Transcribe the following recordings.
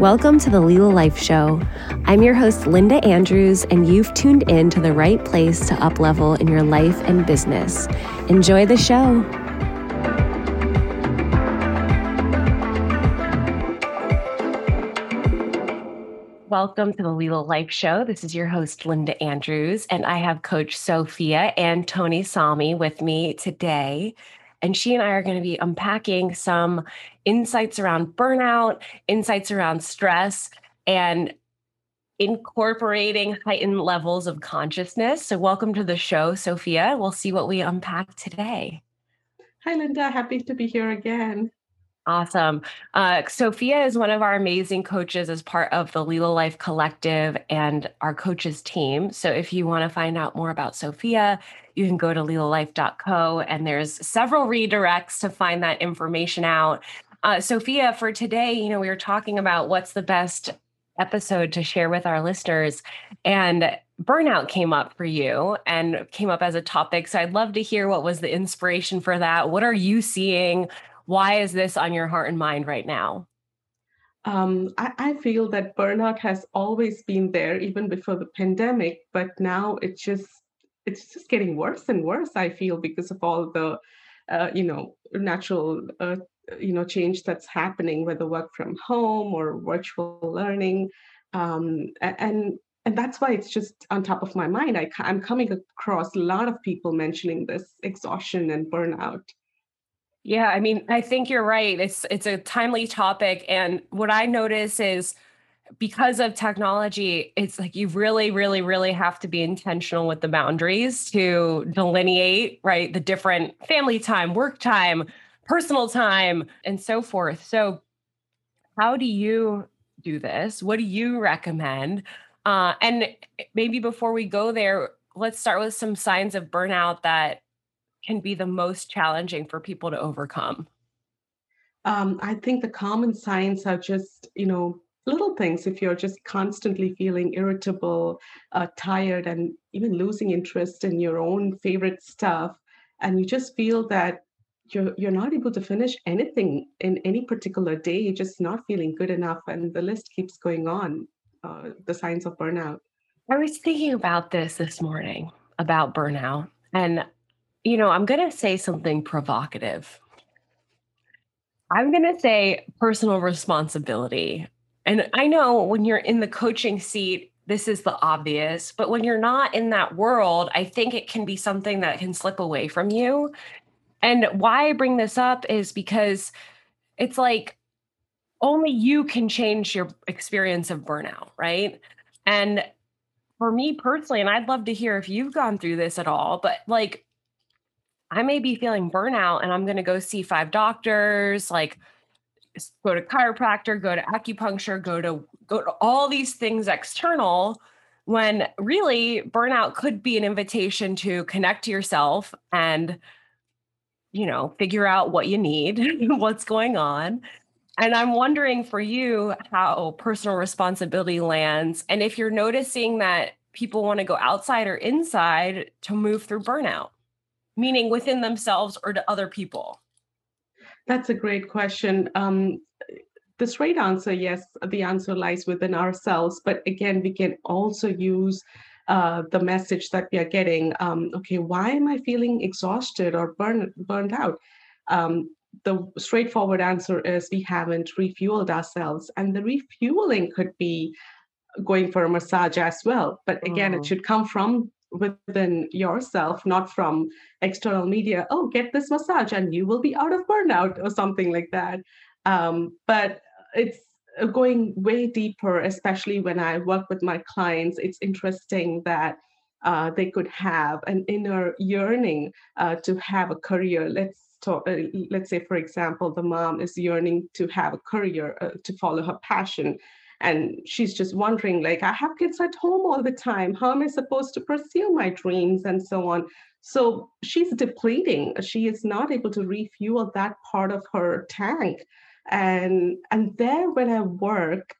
Welcome to the Lila Life Show. I'm your host, Linda Andrews, and you've tuned in to the right place to uplevel in your life and business. Enjoy the show. Welcome to the Lila Life Show. This is your host, Linda Andrews, and I have Coach Sophia Antonysamy with me today. And she and I are going to be unpacking some insights around burnout, insights around stress, and incorporating heightened levels of consciousness. So, welcome to the show, Sophia. We'll see what we unpack today. Hi, Linda. Happy to be here again. Awesome. Uh, Sophia is one of our amazing coaches as part of the Lila Life Collective and our coaches team. So if you want to find out more about Sophia, you can go to lilalife.co and there's several redirects to find that information out. Uh, Sophia, for today, you know, we were talking about what's the best episode to share with our listeners. And burnout came up for you and came up as a topic. So I'd love to hear what was the inspiration for that. What are you seeing? Why is this on your heart and mind right now? Um, I, I, feel that burnout has always been there, even before the pandemic, but now it's just it's just getting worse and worse. I feel because of all the uh, you know natural uh, you know change that's happening, whether work from home or virtual learning, um, and and that's why it's just on top of my mind. I, I'm coming across a lot of people mentioning this exhaustion and burnout. Yeah, I mean, I think you're right. It's it's a timely topic and what I notice is because of technology, it's like you really really really have to be intentional with the boundaries to delineate, right, the different family time, work time, personal time and so forth. So how do you do this? What do you recommend? Uh, and maybe before we go there, let's start with some signs of burnout that can be the most challenging for people to overcome? Um, I think the common signs are just, you know, little things. If you're just constantly feeling irritable, uh, tired, and even losing interest in your own favorite stuff, and you just feel that you're you're not able to finish anything in any particular day, you're just not feeling good enough, and the list keeps going on. Uh, the signs of burnout. I was thinking about this this morning about burnout, and you know, I'm going to say something provocative. I'm going to say personal responsibility. And I know when you're in the coaching seat, this is the obvious, but when you're not in that world, I think it can be something that can slip away from you. And why I bring this up is because it's like only you can change your experience of burnout, right? And for me personally, and I'd love to hear if you've gone through this at all, but like I may be feeling burnout and I'm going to go see five doctors, like go to chiropractor, go to acupuncture, go to go to all these things external when really burnout could be an invitation to connect to yourself and you know, figure out what you need, what's going on. And I'm wondering for you how personal responsibility lands and if you're noticing that people want to go outside or inside to move through burnout meaning within themselves or to other people? That's a great question. Um, the straight answer, yes, the answer lies within ourselves. But again, we can also use uh, the message that we are getting. Um, okay, why am I feeling exhausted or burn, burned out? Um, the straightforward answer is we haven't refueled ourselves. And the refueling could be going for a massage as well. But again, it mm. should come from within yourself, not from external media. Oh, get this massage and you will be out of burnout or something like that. Um, but it's going way deeper, especially when I work with my clients. It's interesting that uh, they could have an inner yearning uh, to have a career. Let's talk, uh, let's say, for example, the mom is yearning to have a career uh, to follow her passion and she's just wondering like i have kids at home all the time. How am i supposed to pursue my dreams? and so on. So she's depleting. She is not able to refuel that part of her tank. And and there when i work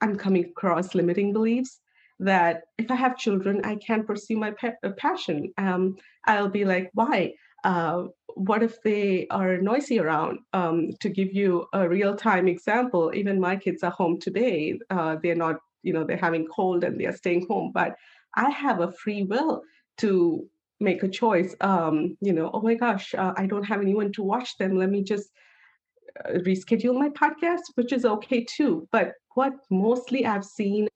i'm coming across limiting beliefs that if i have children i can't pursue my pa- uh, passion. Um, i'll be like why? Uh, what if they are noisy around? Um, to give you a real time example, even my kids are home today. Uh, they're not, you know, they're having cold and they're staying home, but I have a free will to make a choice. Um, you know, oh my gosh, uh, I don't have anyone to watch them. Let me just uh, reschedule my podcast, which is okay too. But what mostly I've seen,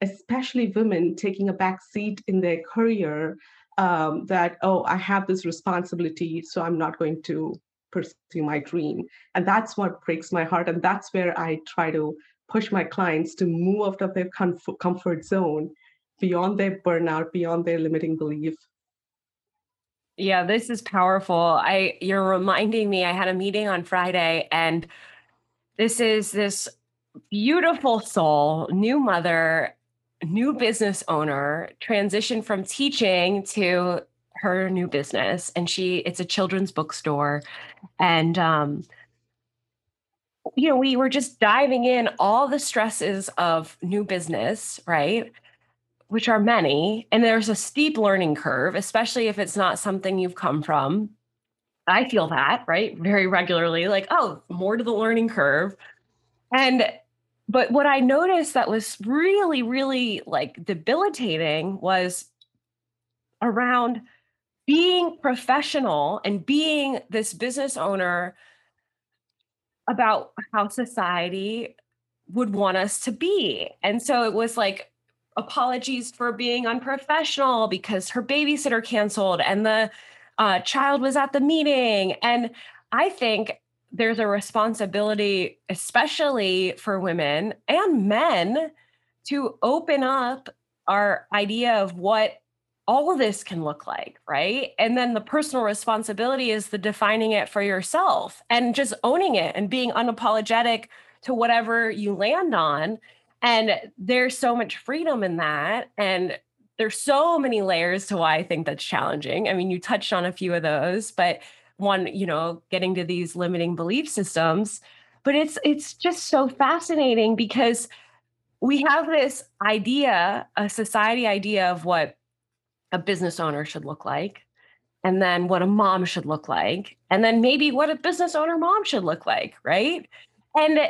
especially women taking a back seat in their career, um, that, oh, I have this responsibility, so I'm not going to pursue my dream. And that's what breaks my heart. And that's where I try to push my clients to move out of their comf- comfort zone beyond their burnout, beyond their limiting belief. Yeah, this is powerful. I you're reminding me I had a meeting on Friday and this is this beautiful soul, new mother, new business owner, transition from teaching to her new business and she it's a children's bookstore and um you know we were just diving in all the stresses of new business right which are many, and there's a steep learning curve, especially if it's not something you've come from. I feel that, right? Very regularly, like, oh, more to the learning curve. And, but what I noticed that was really, really like debilitating was around being professional and being this business owner about how society would want us to be. And so it was like, apologies for being unprofessional because her babysitter canceled and the uh, child was at the meeting. And I think there's a responsibility, especially for women and men, to open up our idea of what all of this can look like, right? And then the personal responsibility is the defining it for yourself and just owning it and being unapologetic to whatever you land on and there's so much freedom in that. And there's so many layers to why I think that's challenging. I mean, you touched on a few of those, but one, you know, getting to these limiting belief systems. But it's it's just so fascinating because we have this idea, a society idea of what a business owner should look like, and then what a mom should look like, and then maybe what a business owner mom should look like, right? And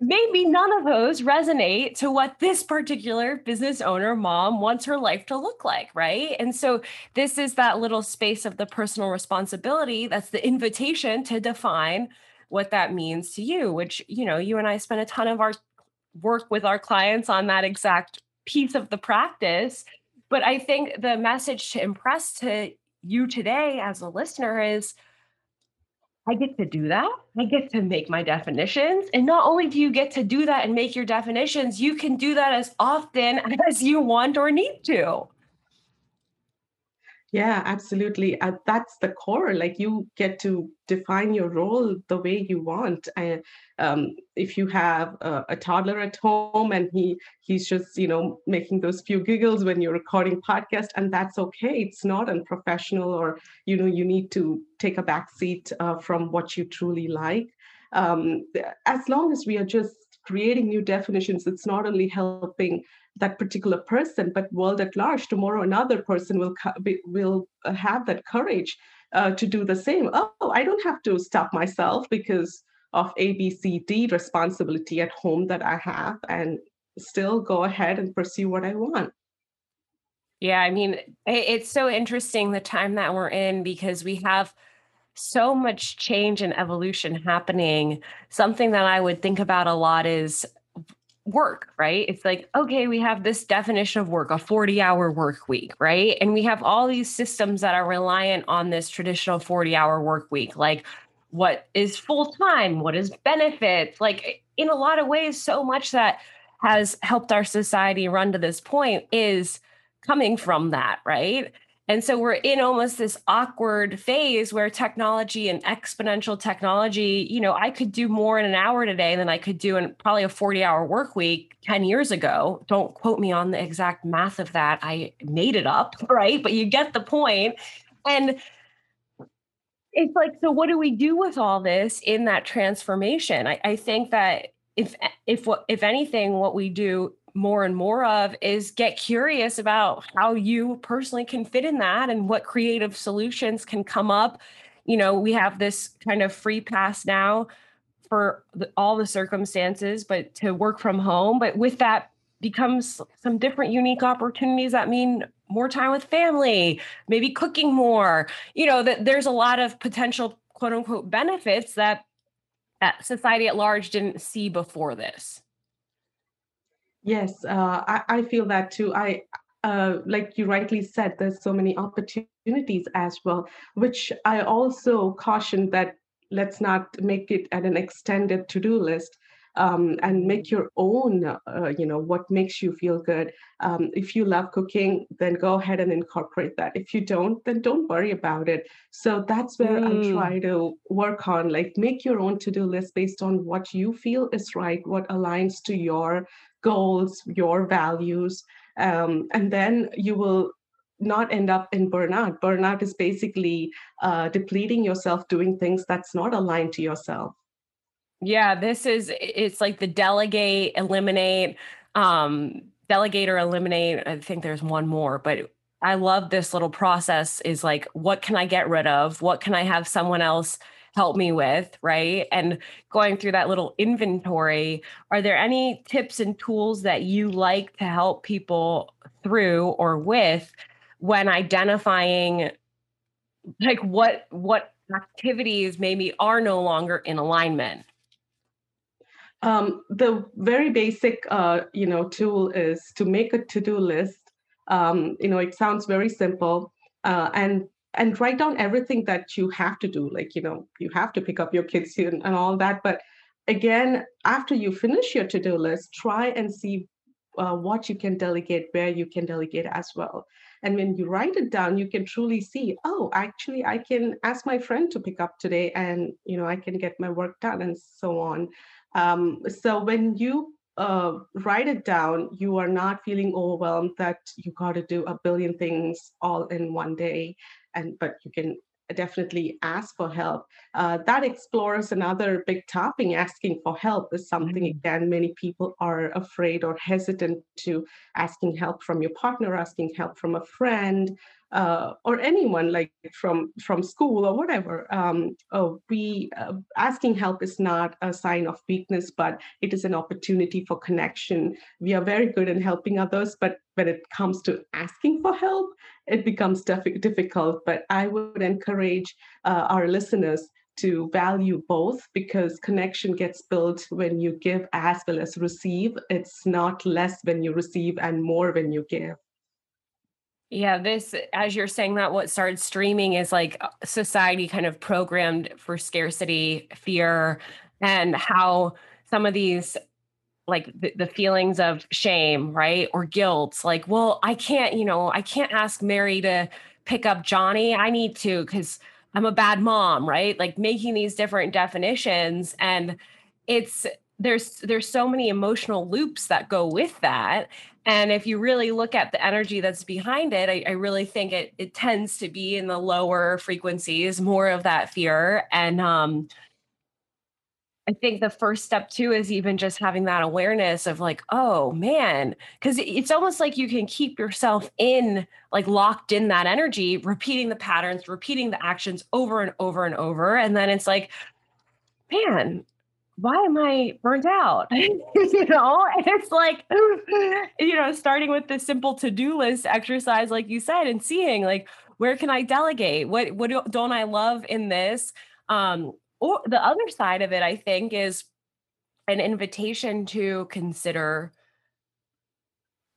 maybe none of those resonate to what this particular business owner mom wants her life to look like, right? And so this is that little space of the personal responsibility that's the invitation to define what that means to you, which, you know, you and I spend a ton of our work with our clients on that exact piece of the practice. But I think the message to impress to you today as a listener is I get to do that. I get to make my definitions. And not only do you get to do that and make your definitions, you can do that as often as you want or need to. Yeah, absolutely. Uh, that's the core. Like you get to define your role the way you want. And um, if you have a, a, toddler at home and he he's just you know making those few giggles when you're recording podcast, and that's okay. It's not unprofessional, or you know you need to take a back seat uh, from what you truly like. Um, as long as we are just creating new definitions, it's not only helping that particular person, but world at large. Tomorrow, another person will will have that courage uh, to do the same. Oh, I don't have to stop myself because of A, B, C, D responsibility at home that I have, and still go ahead and pursue what I want. Yeah, I mean, it's so interesting the time that we're in because we have so much change and evolution happening. Something that I would think about a lot is work, right? It's like, okay, we have this definition of work, a 40 hour work week, right? And we have all these systems that are reliant on this traditional 40 hour work week, like what is full time, what is benefits, like in a lot of ways, so much that has helped our society run to this point is coming from that, right? And so we're in almost this awkward phase where technology and exponential technology, you know, I could do more in an hour today than I could do in probably a 40 hour work week 10 years ago. Don't quote me on the exact math of that. I made it up, right? But you get the point. And it's like, so what do we do with all this in that transformation? I, I think that if if what if anything, what we do more and more of is get curious about how you personally can fit in that and what creative solutions can come up you know, we have this kind of free pass now for the, all the circumstances, but to work from home. But with that becomes some different unique opportunities that mean more time with family, maybe cooking more. You know, that there's a lot of potential quote unquote benefits that, that society at large didn't see before this. Yes, uh, I, I feel that too. I uh, like you rightly said, there's so many opportunities as well, which I also caution that let's not make it at an extended to-do list um, and make your own, uh, you know, what makes you feel good. Um, if you love cooking, then go ahead and incorporate that. If you don't, then don't worry about it. So that's where mm. I try to work on, like, make your own to-do list based on what you feel is right, what aligns to your goals, your values, um, and then you will not end up in burnout. Burnout is basically uh, depleting yourself doing things that's not aligned to yourself. Yeah, this is it's like the delegate, eliminate, um, delegate or eliminate. I think there's one more, but I love this little process is like, what can I get rid of? What can I have someone else help me with? Right. And going through that little inventory, are there any tips and tools that you like to help people through or with when identifying like what what activities maybe are no longer in alignment? Um, the very basic, uh, you know, tool is to make a to-do list. Um, you know, it sounds very simple, uh, and and write down everything that you have to do. Like, you know, you have to pick up your kids and, and all that. But again, after you finish your to-do list, try and see uh, what you can delegate, where you can delegate as well. And when you write it down, you can truly see, oh, actually, I can ask my friend to pick up today, and you know, I can get my work done, and so on. Um, so when you uh, write it down, you are not feeling overwhelmed that you got to do a billion things all in one day, and but you can definitely ask for help. Uh, that explores another big topic. Asking for help is something, mm-hmm. again, many people are afraid or hesitant to asking help from your partner, asking help from a friend, uh, or anyone like from from school or whatever. Um, oh, we uh, asking help is not a sign of weakness, but it is an opportunity for connection. We are very good in helping others, but when it comes to asking for help, it becomes diff- difficult. But I would encourage uh, our listeners to value both because connection gets built when you give as well as receive. It's not less when you receive and more when you give. Yeah, this, as you're saying that, what started streaming is like uh, society kind of programmed for scarcity, fear, and how some of these, like the, the feelings of shame, right? Or guilt, like, well, I can't, you know, I can't ask Mary to pick up Johnny. I need to because I'm a bad mom, right? Like making these different definitions. And it's, there's there's so many emotional loops that go with that and if you really look at the energy that's behind it i, I really think it, it tends to be in the lower frequencies more of that fear and um I think the first step too is even just having that awareness of like, oh man, because it's almost like you can keep yourself in, like locked in that energy, repeating the patterns, repeating the actions over and over and over. And then it's like, man, why am I burnt out? you know, and it's like, you know, starting with the simple to-do list exercise, like you said, and seeing like, where can I delegate? What, what do, don't I love in this? Um, or the other side of it, I think is an invitation to consider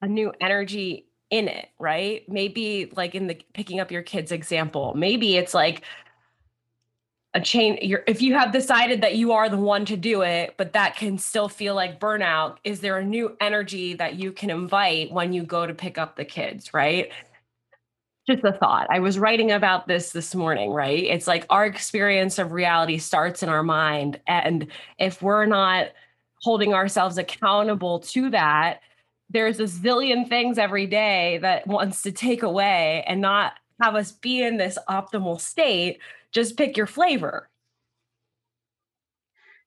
a new energy in it, right? Maybe like in the picking up your kids example, maybe it's like, a chain you're if you have decided that you are the one to do it but that can still feel like burnout is there a new energy that you can invite when you go to pick up the kids right? Just a thought. I was writing about this this morning right? It's like our experience of reality starts in our mind and if we're not holding ourselves accountable to that there's a zillion things every day that wants to take away and not have us be in this optimal state just pick your flavor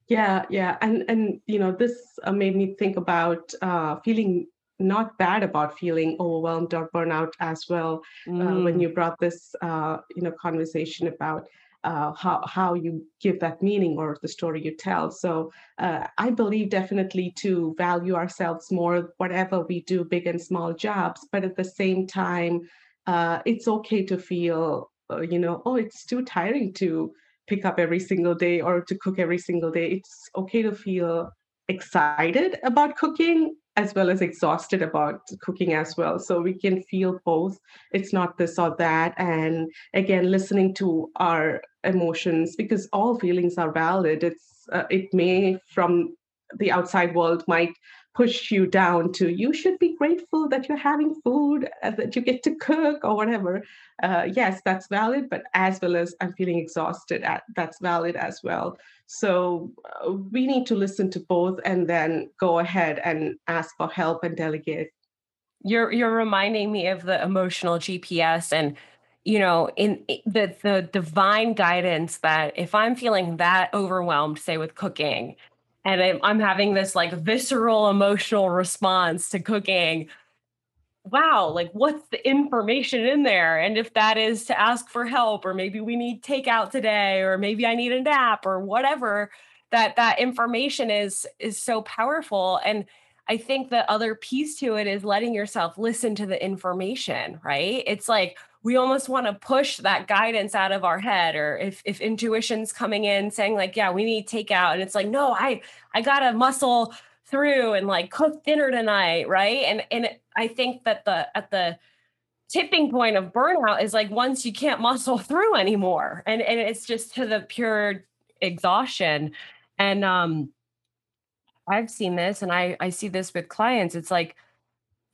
yeah yeah and and you know this uh, made me think about uh, feeling not bad about feeling overwhelmed or burnout as well mm. uh, when mm. you brought this uh, you know conversation about uh, how how you give that meaning or the story you tell. So uh, I believe definitely to value ourselves more, whatever we do, big and small jobs. But at the same time, uh, it's okay to feel, uh, you know, oh, it's too tiring to pick up every single day or to cook every single day. It's okay to feel excited about cooking as well as exhausted about cooking as well. So we can feel both. It's not this or that. And again, listening to our emotions because all feelings are valid. It's uh, it may from the outside world might push you down to you should be grateful that you're having food uh, that you get to cook or whatever. Uh, yes that's valid but as well as i'm feeling exhausted at, that's valid as well. So uh, we need to listen to both and then go ahead and ask for help and delegate. You're you're reminding me of the emotional gps and you know in the the divine guidance that if i'm feeling that overwhelmed say with cooking and I'm having this like visceral emotional response to cooking. Wow like what's the information in there? And if that is to ask for help or maybe we need takeout today or maybe i need a nap or whatever that that information is is so powerful. And i think the other piece to it is letting yourself listen to the information right? It's like we almost want to push that guidance out of our head or if if intuition's coming in saying like yeah we need takeout and it's like no i i gotta muscle through and like cook dinner tonight right? And and i think that the at the tipping point of burnout is like once you can't muscle through anymore and and it's just to the pure exhaustion. And um i've seen this and i i see this with clients. It's like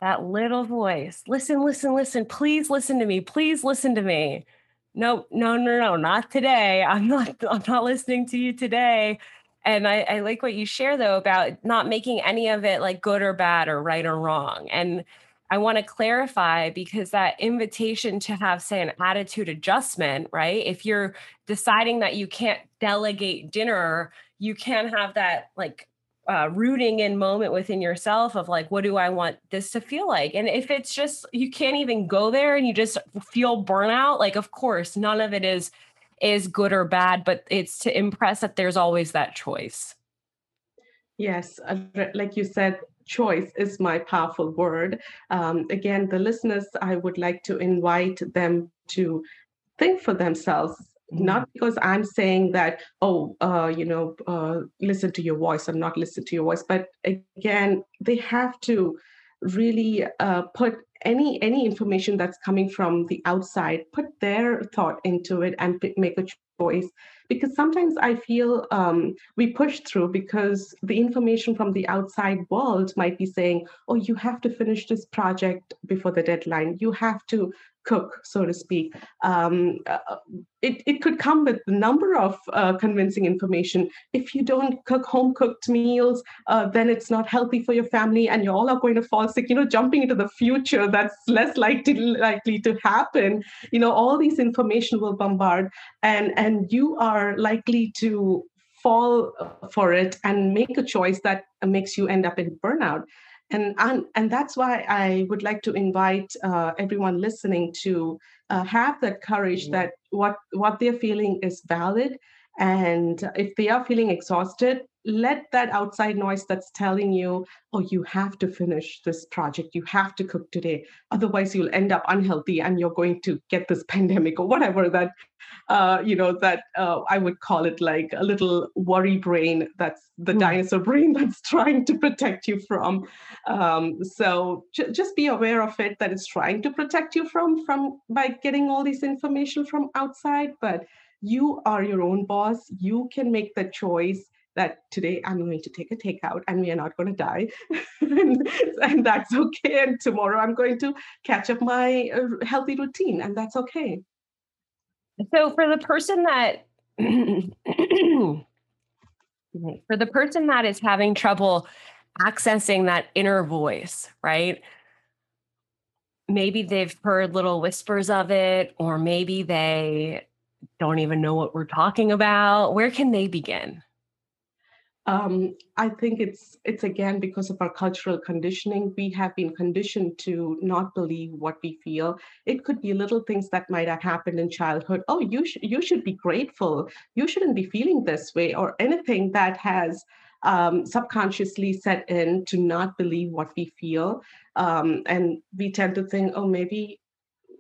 that little voice listen listen listen please listen to me please listen to me. No no no no not today i'm not i'm not listening to you today. And I, I like what you share though about not making any of it like good or bad or right or wrong. And i want to clarify because that invitation to have say an attitude adjustment right? If you're deciding that you can't delegate dinner you can have that like uh, rooting in moment within yourself of like, what do I want this to feel like? And if it's just you can't even go there and you just feel burnout, like of course none of it is is good or bad, but it's to impress that there's always that choice. Yes, like you said, choice is my powerful word. Um, again, the listeners, I would like to invite them to think for themselves not mm-hmm. because i'm saying that oh uh, you know uh, listen to your voice or not listen to your voice but again they have to really uh, put any any information that's coming from the outside put their thought into it and p- make a choice because sometimes i feel um, we push through because the information from the outside world might be saying oh you have to finish this project before the deadline you have to cook, so to speak. Um, uh, it, it could come with a number of uh, convincing information. If you don't cook home cooked meals, uh, then it's not healthy for your family and you all are going to fall sick. You know, jumping into the future, that's less likely, likely to happen. You know, all these information will bombard and, and you are likely to fall for it and make a choice that makes you end up in burnout and and, and that's why i would like to invite uh, everyone listening to uh, have that courage mm-hmm. that what what they're feeling is valid and if they are feeling exhausted let that outside noise that's telling you, oh, you have to finish this project, you have to cook today, otherwise you'll end up unhealthy and you're going to get this pandemic or whatever that, uh, you know, that uh, I would call it like a little worry brain. That's the mm. dinosaur brain that's trying to protect you from. Um, so j- just be aware of it that it's trying to protect you from from by getting all this information from outside, but you are your own boss. You can make the choice that today I'm going to take a takeout and we are not going to die. and, and, that's okay. And tomorrow I'm going to catch up my uh, healthy routine and that's okay. So for the person that, for the person that is having trouble accessing that inner voice, right? Maybe they've heard little whispers of it, or maybe they don't even know what we're talking about. Where can they begin? Um, I think it's it's again because of our cultural conditioning. We have been conditioned to not believe what we feel. It could be little things that might have happened in childhood. Oh, you sh- you should be grateful. You shouldn't be feeling this way, or anything that has um, subconsciously set in to not believe what we feel. Um, and we tend to think, oh, maybe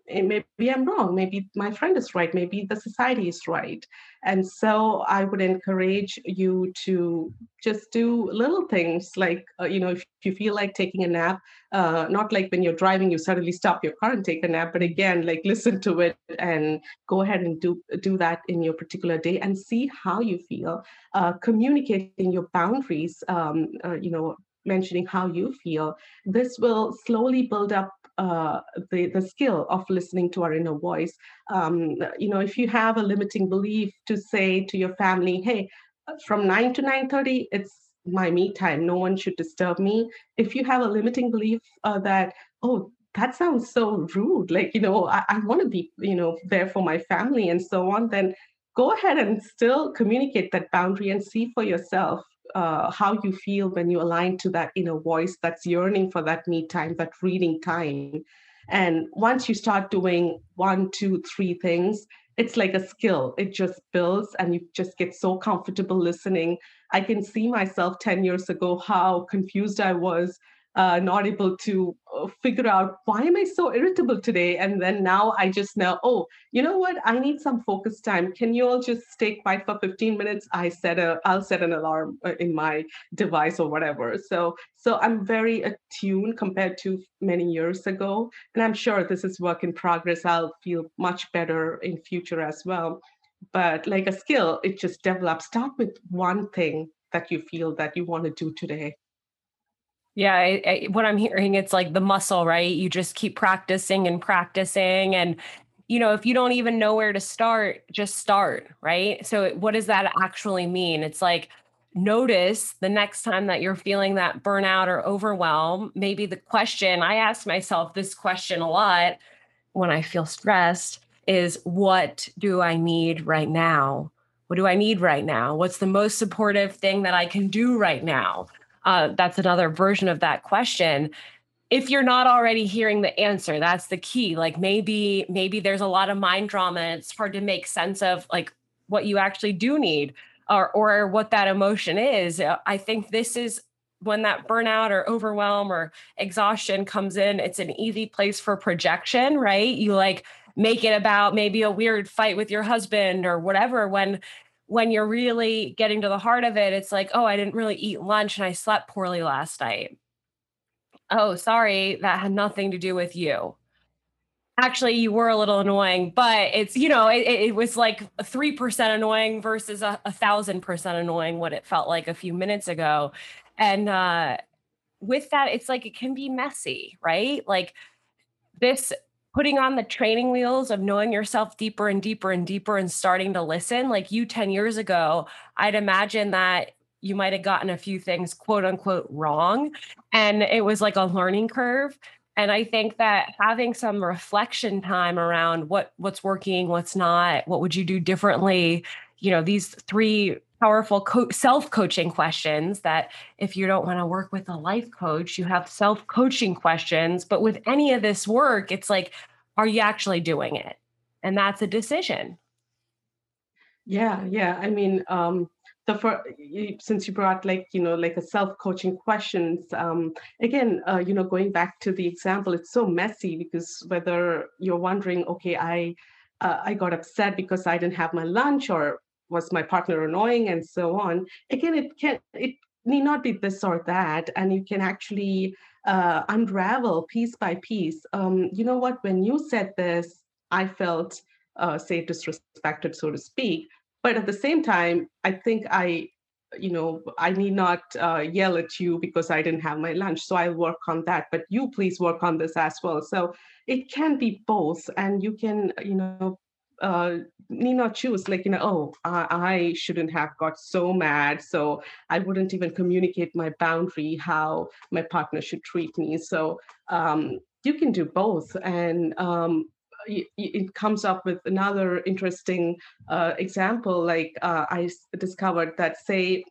maybe I'm wrong. Maybe my friend is right. Maybe the society is right. And so I would encourage you to just do little things like, uh, you know, if you feel like taking a nap, uh, not like when you're driving, you suddenly stop your car and take a nap, but again, like listen to it and go ahead and do do that in your particular day and see how you feel. Uh, communicating your boundaries, um, uh, you know, mentioning how you feel. This will slowly build up uh, the, the skill of listening to our inner voice. Um, you know, if you have a limiting belief to say to your family, hey, from 9 to 9.30, it's my me time. No one should disturb me. If you have a limiting belief uh, that, oh, that sounds so rude, like, you know, I, I want to be, you know, there for my family and so on, then go ahead and still communicate that boundary and see for yourself uh, how you feel when you align to that inner voice that's yearning for that me time, that reading time. And once you start doing one, two, three things, it's like a skill. It just builds and you just get so comfortable listening. I can see myself 10 years ago how confused I was uh, not able to uh, figure out why am I so irritable today? And then now I just know, oh, you know what? I need some focus time. Can you all just stay quiet for 15 minutes? I set a, I'll set an alarm uh, in my device or whatever. So, so I'm very attuned compared to many years ago, and I'm sure this is work in progress. I'll feel much better in future as well. But like a skill, it just develops. Start with one thing that you feel that you want to do today yeah, I, I, what I'm hearing, it's like the muscle, right? You just keep practicing and practicing. And, you know, if you don't even know where to start, just start, right? So, what does that actually mean? It's like, notice the next time that you're feeling that burnout or overwhelm. Maybe the question I ask myself this question a lot when I feel stressed is, What do I need right now? What do I need right now? What's the most supportive thing that I can do right now? Uh, that's another version of that question. If you're not already hearing the answer that's the key. Like maybe maybe there's a lot of mind drama and it's hard to make sense of like what you actually do need or or what that emotion is. Uh, i think this is when that burnout or overwhelm or exhaustion comes in it's an easy place for projection right? You like make it about maybe a weird fight with your husband or whatever when when you're really getting to the heart of it, it's like, oh, I didn't really eat lunch and I slept poorly last night. Oh, sorry, that had nothing to do with you. Actually, you were a little annoying, but it's, you know, it, it was like 3% annoying versus a, a thousand percent annoying what it felt like a few minutes ago. And uh, with that, it's like it can be messy, right? Like this putting on the training wheels of knowing yourself deeper and deeper and deeper and starting to listen like you 10 years ago i'd imagine that you might have gotten a few things quote unquote wrong. And it was like a learning curve. And i think that having some reflection time around what what's working what's not what would you do differently? You know these three powerful co- self-coaching questions that if you don't want to work with a life coach you have self-coaching questions but with any of this work it's like are you actually doing it? And that's a decision. Yeah yeah i mean um the for since you brought like you know like a self-coaching questions um again uh, you know going back to the example it's so messy because whether you're wondering okay i uh, i got upset because i didn't have my lunch or was my partner annoying and so on again it can it need not be this or that and you can actually uh, unravel piece by piece. Um, you know what? When you said this i felt uh, say disrespected so to speak but at the same time i think i you know i need not uh, yell at you because i didn't have my lunch so i'll work on that but you please work on this as well. So it can be both and you can you know uh, need not choose like you know oh I, I shouldn't have got so mad so i wouldn't even communicate my boundary how my partner should treat me so um, you can do both and um, it, comes up with another interesting uh, example like uh, i discovered that say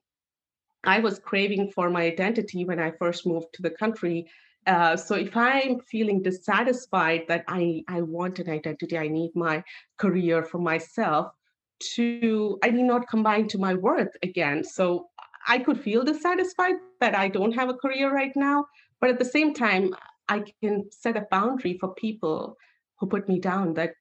I was craving for my identity when I first moved to the country. Uh, so if I'm feeling dissatisfied that I, I want an identity, I need my career for myself to, I need not combine to my worth again. So I could feel dissatisfied that I don't have a career right now. But at the same time, I can set a boundary for people who put me down that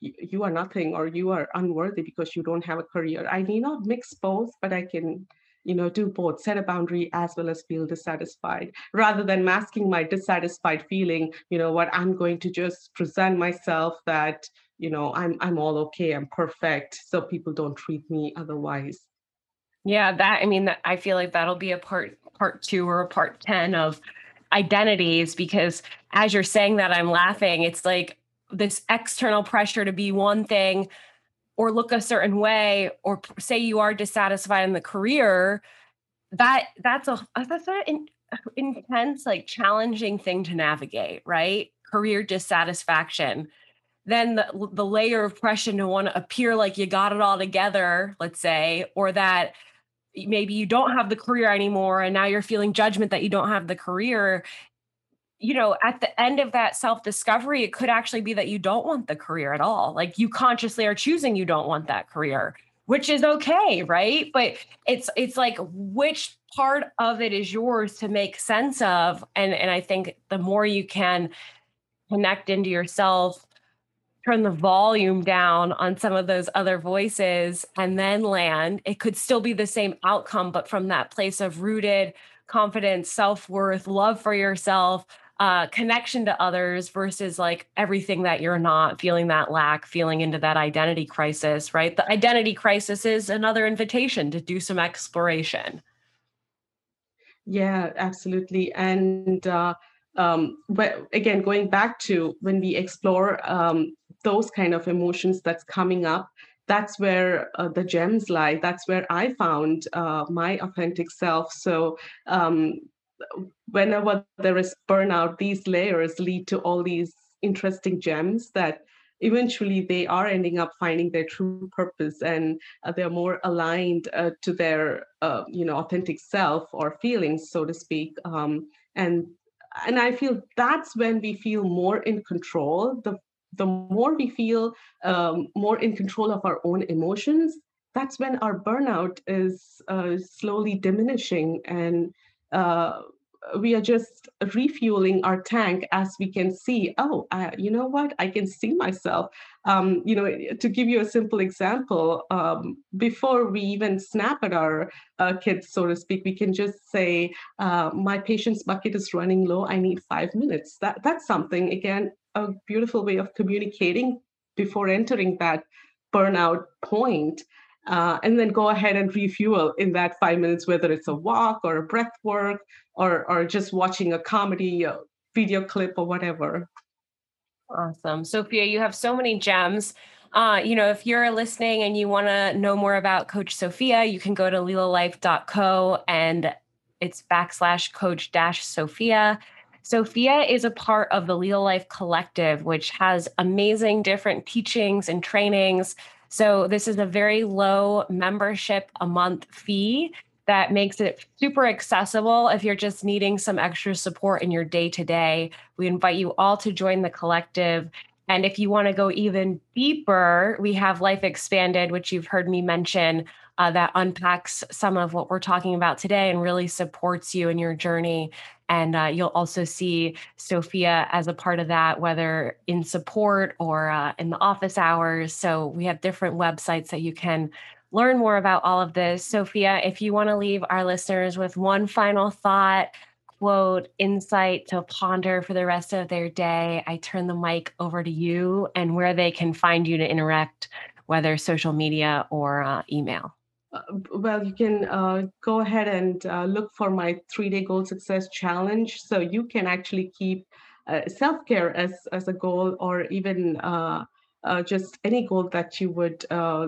you are nothing or you are unworthy because you don't have a career. I need not mix both, but I can you know do both set a boundary as well as feel dissatisfied. Rather than masking my dissatisfied feeling you know what i'm going to just present myself that you know i'm i'm all okay i'm perfect so people don't treat me otherwise. Yeah that i mean i feel like that'll be a part part 2 or a part 10 of identities because as you're saying that i'm laughing. It's like this external pressure to be one thing or look a certain way or say you are dissatisfied in the career that that's a uh, that's an uh, intense like challenging thing to navigate right? Career dissatisfaction. Then the, the layer of pressure to want to appear like you got it all together let's say or that maybe you don't have the career anymore and now you're feeling judgment that you don't have the career you know, at the end of that self discovery, it could actually be that you don't want the career at all. Like you consciously are choosing you don't want that career, which is okay, right? But it's it's like which part of it is yours to make sense of, and and I think the more you can connect into yourself, turn the volume down on some of those other voices, and then land, it could still be the same outcome, but from that place of rooted confidence, self worth, love for yourself uh, connection to others versus like everything that you're not, feeling that lack, feeling into that identity crisis, right? The identity crisis is another invitation to do some exploration. Yeah, absolutely. And uh, um, but again, going back to when we explore um, those kind of emotions that's coming up, that's where uh, the gems lie. That's where I found uh, my authentic self. So um, whenever there is burnout, these layers lead to all these interesting gems that eventually they are ending up finding their true purpose and uh, they're more aligned uh, to their uh, you know authentic self or feelings so to speak um, and and i feel that's when we feel more in control. The the more we feel um, more in control of our own emotions that's when our burnout is uh, slowly diminishing and uh, we are just refueling our tank as we can see. Oh you know what? I can see myself. Um, you know to give you a simple example um, before we even snap at our uh, kids so to speak we can just say uh, my patience bucket is running low. I need five minutes. That that's something again a beautiful way of communicating before entering that burnout point uh, and then go ahead and refuel in that five minutes, whether it's a walk or a breath work or, or just watching a comedy a video clip or whatever. Awesome. Sophia, you have so many gems. Uh, you know, if you're listening and you want to know more about Coach Sophia, you can go to lilalife.co and it's backslash coach dash Sophia. Sophia is a part of the Lila Life Collective, which has amazing different teachings and trainings so this is a very low membership a month fee that makes it super accessible if you're just needing some extra support in your day to day. We invite you all to join the collective. And if you want to go even deeper, we have Life Expanded, which you've heard me mention, uh, that unpacks some of what we're talking about today and really supports you in your journey and uh, you'll also see Sophia as a part of that, whether in support or uh, in the office hours. So we have different websites that you can learn more about all of this. Sophia, if you want to leave our listeners with one final thought, quote, insight to ponder for the rest of their day, I turn the mic over to you and where they can find you to interact, whether social media or uh, email. Uh, well, you can uh, go ahead and uh, look for my three day goal success challenge. So you can actually keep uh, self care as, as a goal or even uh, uh, just any goal that you would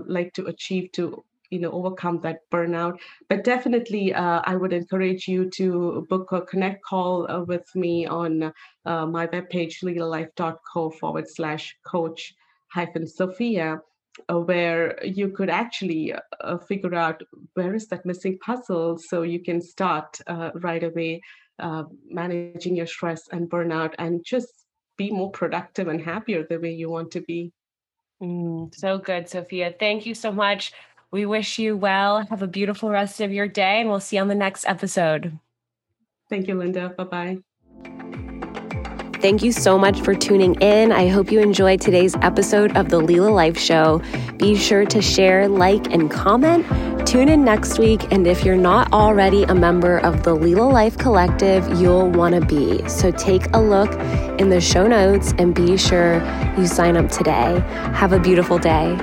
like to achieve to you know overcome that burnout but definitely i would encourage you to book a connect call with me on my webpage lilalife.co forward slash coach hyphen sophia where you could actually uh, figure out where is that missing puzzle so you can start uh, right away uh, managing your stress and burnout and just be more productive and happier the way you want to be. Mm, so good, Sophia. Thank you so much. We wish you well. Have a beautiful rest of your day, and we'll see you on the next episode. Thank you, Linda. Bye bye. Thank you so much for tuning in. I hope you enjoyed today's episode of the Lila Life Show. Be sure to share, like, and comment. Tune in next week. And if you're not already a member of the Lila Life Collective, you'll want to be. So take a look in the show notes and be sure you sign up today. Have a beautiful day.